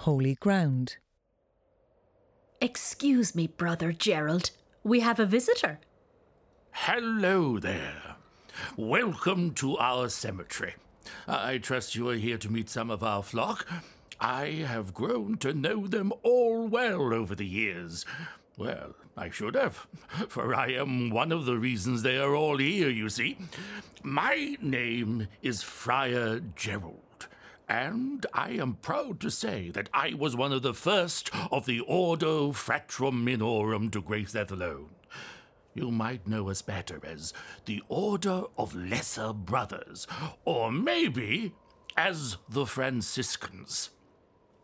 holy ground. Excuse me, Brother Gerald. We have a visitor. Hello there. Welcome to our cemetery. I trust you are here to meet some of our flock. I have grown to know them all well over the years. Well, I should have, for I am one of the reasons they are all here, you see. My name is Friar Gerald, and I am proud to say that I was one of the first of the Ordo Fratrum Minorum to grace Athlone. You might know us better as the Order of Lesser Brothers, or maybe as the Franciscans.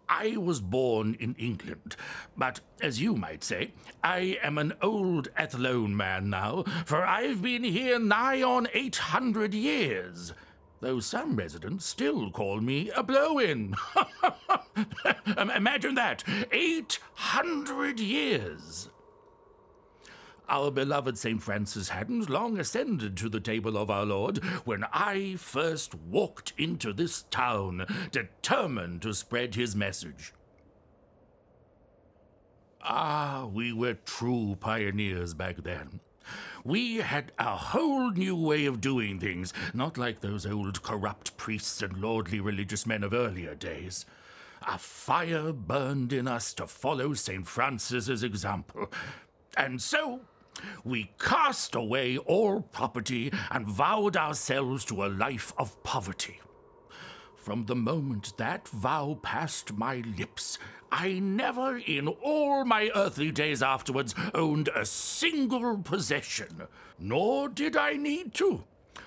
I was born in England, but as you might say, I am an old Athlone man now, for I've been here nigh on 800 years, though some residents still call me a blow in. Imagine that 800 years. Our beloved St. Francis hadn't long ascended to the table of our Lord when I first walked into this town, determined to spread his message. Ah, we were true pioneers back then. We had a whole new way of doing things, not like those old corrupt priests and lordly religious men of earlier days. A fire burned in us to follow St. Francis's example. And so we cast away all property and vowed ourselves to a life of poverty. From the moment that vow passed my lips, I never in all my earthly days afterwards owned a single possession, nor did I need to,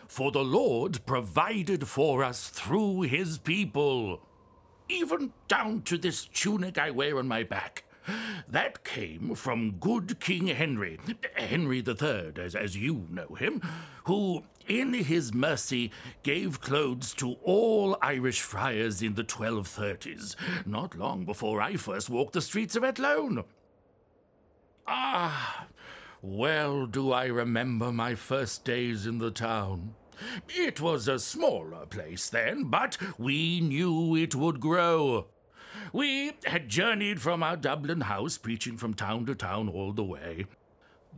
for the Lord provided for us through his people. Even down to this tunic I wear on my back. That came from good King Henry, Henry III, as, as you know him, who, in his mercy, gave clothes to all Irish friars in the 1230s, not long before I first walked the streets of Athlone. Ah, well do I remember my first days in the town. It was a smaller place then, but we knew it would grow. We had journeyed from our Dublin house, preaching from town to town all the way.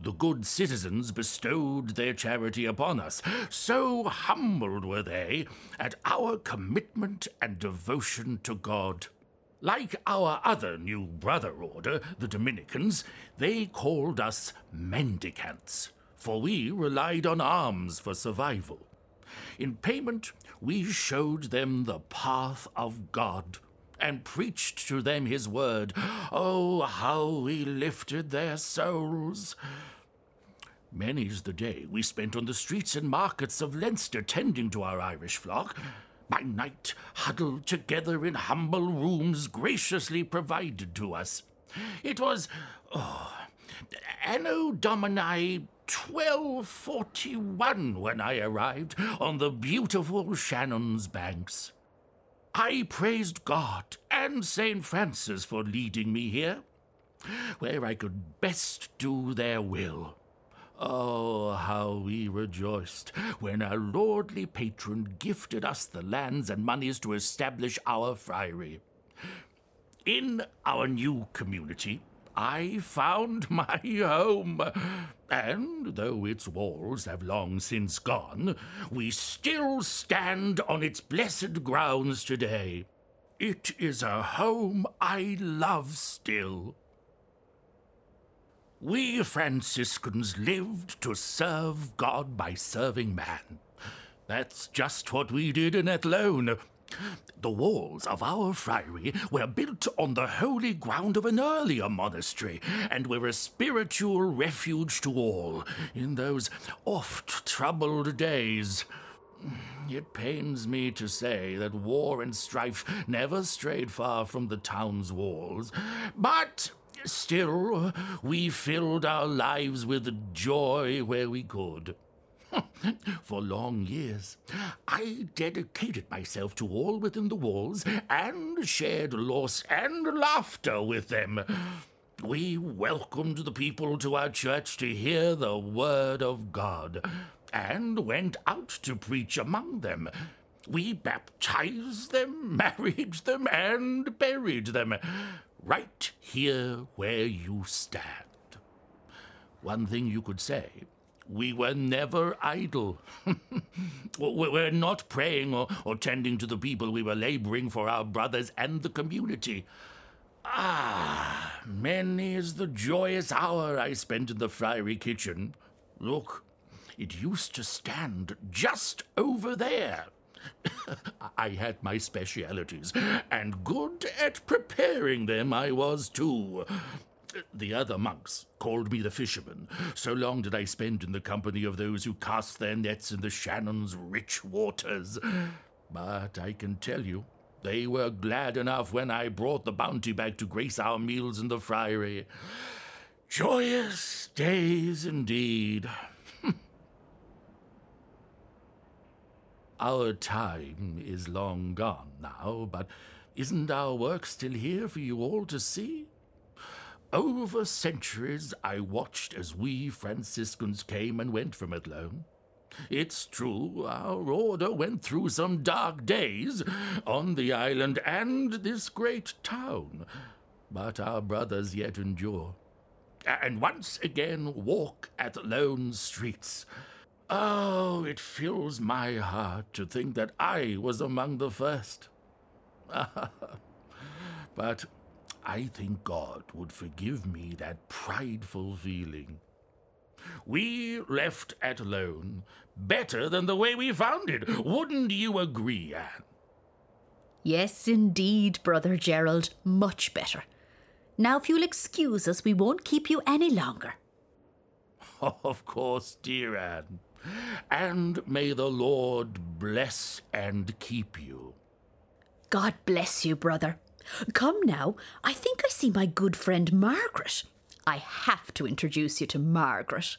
The good citizens bestowed their charity upon us. So humbled were they at our commitment and devotion to God. Like our other new brother order, the Dominicans, they called us mendicants, for we relied on alms for survival. In payment, we showed them the path of God and preached to them his word. Oh, how we lifted their souls! Many's the day we spent on the streets and markets of Leinster tending to our Irish flock. By night, huddled together in humble rooms graciously provided to us. It was, oh, Anno Domini 1241 when I arrived on the beautiful Shannon's banks. I praised God and St. Francis for leading me here, where I could best do their will. Oh, how we rejoiced when our lordly patron gifted us the lands and monies to establish our friary. In our new community, I found my home. And though its walls have long since gone, we still stand on its blessed grounds today. It is a home I love still. We Franciscans lived to serve God by serving man. That's just what we did in Athlone. The walls of our friary were built on the holy ground of an earlier monastery, and were a spiritual refuge to all in those oft troubled days. It pains me to say that war and strife never strayed far from the town's walls, but still we filled our lives with joy where we could. For long years, I dedicated myself to all within the walls and shared loss and laughter with them. We welcomed the people to our church to hear the word of God and went out to preach among them. We baptized them, married them, and buried them right here where you stand. One thing you could say we were never idle. we're not praying or, or tending to the people. We were laboring for our brothers and the community. Ah, many is the joyous hour I spent in the friary kitchen. Look, it used to stand just over there. I had my specialities, and good at preparing them I was too. The other monks called me the fisherman. So long did I spend in the company of those who cast their nets in the Shannon's rich waters. But I can tell you, they were glad enough when I brought the bounty back to grace our meals in the friary. Joyous days indeed. our time is long gone now, but isn't our work still here for you all to see? Over centuries I watched as we Franciscans came and went from Athlone. It's true, our order went through some dark days on the island and this great town, but our brothers yet endure, and once again walk Athlone streets. Oh, it fills my heart to think that I was among the first. but I think God would forgive me that prideful feeling. We left Athlone better than the way we found it. Wouldn't you agree, Anne? Yes, indeed, Brother Gerald, much better. Now, if you'll excuse us, we won't keep you any longer. Of course, dear Anne. And may the Lord bless and keep you. God bless you, brother. Come now, I think I see my good friend Margaret. I have to introduce you to Margaret.